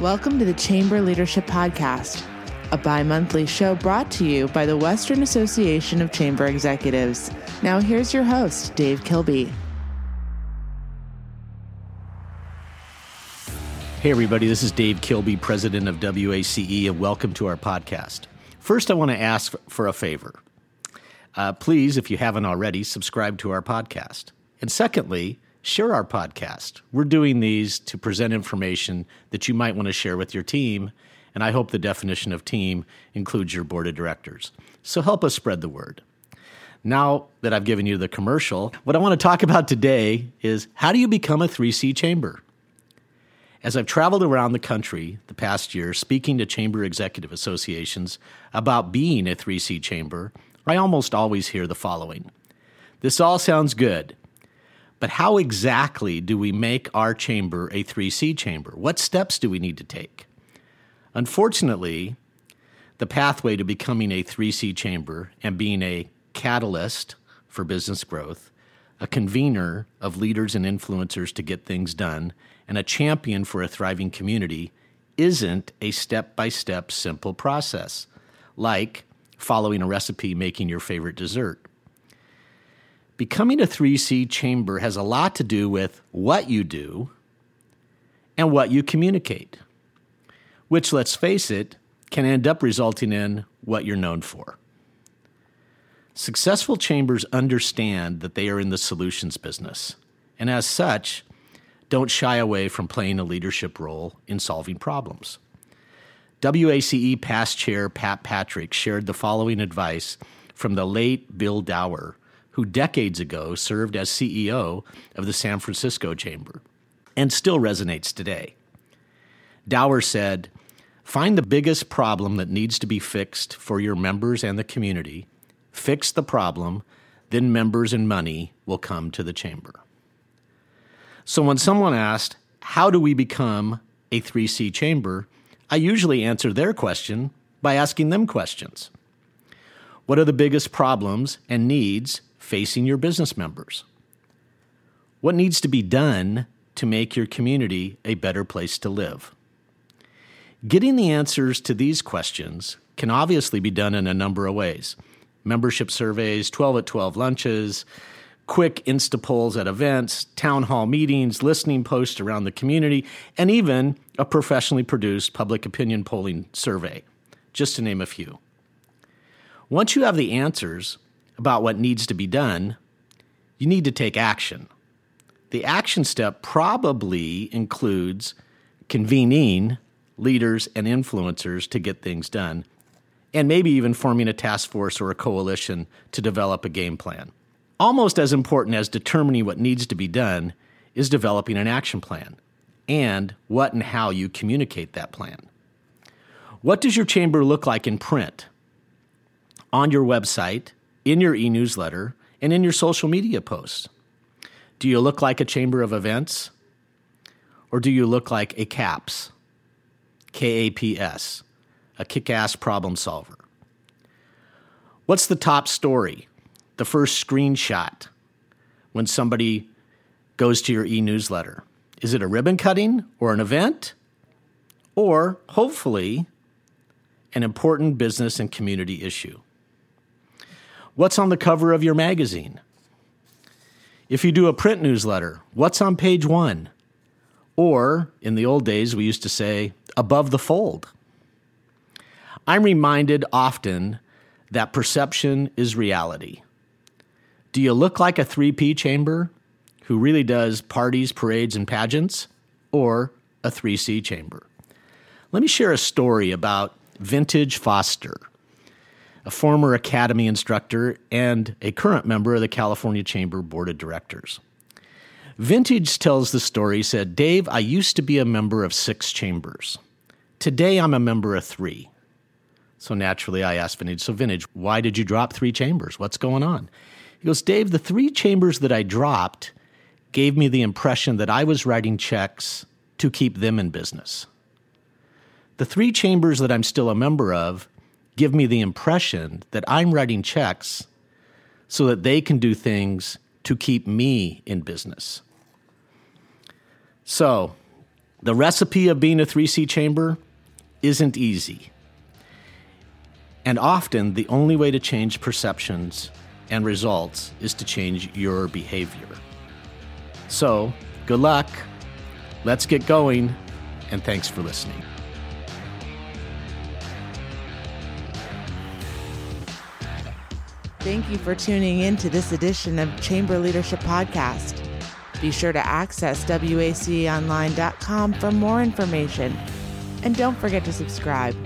Welcome to the Chamber Leadership Podcast, a bi monthly show brought to you by the Western Association of Chamber Executives. Now, here's your host, Dave Kilby. Hey, everybody, this is Dave Kilby, president of WACE, and welcome to our podcast. First, I want to ask for a favor. Uh, please, if you haven't already, subscribe to our podcast. And secondly, share our podcast. We're doing these to present information that you might want to share with your team, and I hope the definition of team includes your board of directors. So help us spread the word. Now that I've given you the commercial, what I want to talk about today is how do you become a 3C chamber? As I've traveled around the country the past year speaking to chamber executive associations about being a 3C chamber, I almost always hear the following This all sounds good, but how exactly do we make our chamber a 3C chamber? What steps do we need to take? Unfortunately, the pathway to becoming a 3C chamber and being a catalyst for business growth, a convener of leaders and influencers to get things done, and a champion for a thriving community isn't a step by step simple process, like following a recipe making your favorite dessert. Becoming a 3C chamber has a lot to do with what you do and what you communicate, which, let's face it, can end up resulting in what you're known for. Successful chambers understand that they are in the solutions business, and as such, don't shy away from playing a leadership role in solving problems. WACE past chair Pat Patrick shared the following advice from the late Bill Dauer, who decades ago served as CEO of the San Francisco Chamber and still resonates today. Dauer said, Find the biggest problem that needs to be fixed for your members and the community, fix the problem, then members and money will come to the chamber. So when someone asked, How do we become a 3C chamber? I usually answer their question by asking them questions. What are the biggest problems and needs facing your business members? What needs to be done to make your community a better place to live? Getting the answers to these questions can obviously be done in a number of ways membership surveys, 12 at 12 lunches, quick Insta polls at events, town hall meetings, listening posts around the community, and even a professionally produced public opinion polling survey, just to name a few. Once you have the answers about what needs to be done, you need to take action. The action step probably includes convening leaders and influencers to get things done, and maybe even forming a task force or a coalition to develop a game plan. Almost as important as determining what needs to be done is developing an action plan and what and how you communicate that plan. What does your chamber look like in print, on your website, in your e newsletter, and in your social media posts? Do you look like a chamber of events? Or do you look like a CAPS, K A P S, a kick ass problem solver? What's the top story? the first screenshot when somebody goes to your e newsletter? Is it a ribbon cutting or an event? Or hopefully, an important business and community issue? What's on the cover of your magazine? If you do a print newsletter, what's on page one? Or, in the old days, we used to say, above the fold. I'm reminded often that perception is reality. Do you look like a 3P chamber who really does parties, parades, and pageants, or a 3C chamber? Let me share a story about Vintage Foster, a former academy instructor and a current member of the California Chamber Board of Directors. Vintage tells the story said, Dave, I used to be a member of six chambers. Today I'm a member of three. So naturally I asked Vintage, so Vintage, why did you drop three chambers? What's going on? He goes, Dave, the three chambers that I dropped gave me the impression that I was writing checks to keep them in business. The three chambers that I'm still a member of give me the impression that I'm writing checks so that they can do things to keep me in business. So, The recipe of being a 3C chamber isn't easy. And often, the only way to change perceptions and results is to change your behavior. So, good luck. Let's get going, and thanks for listening. Thank you for tuning in to this edition of Chamber Leadership Podcast. Be sure to access waceonline.com for more information. And don't forget to subscribe.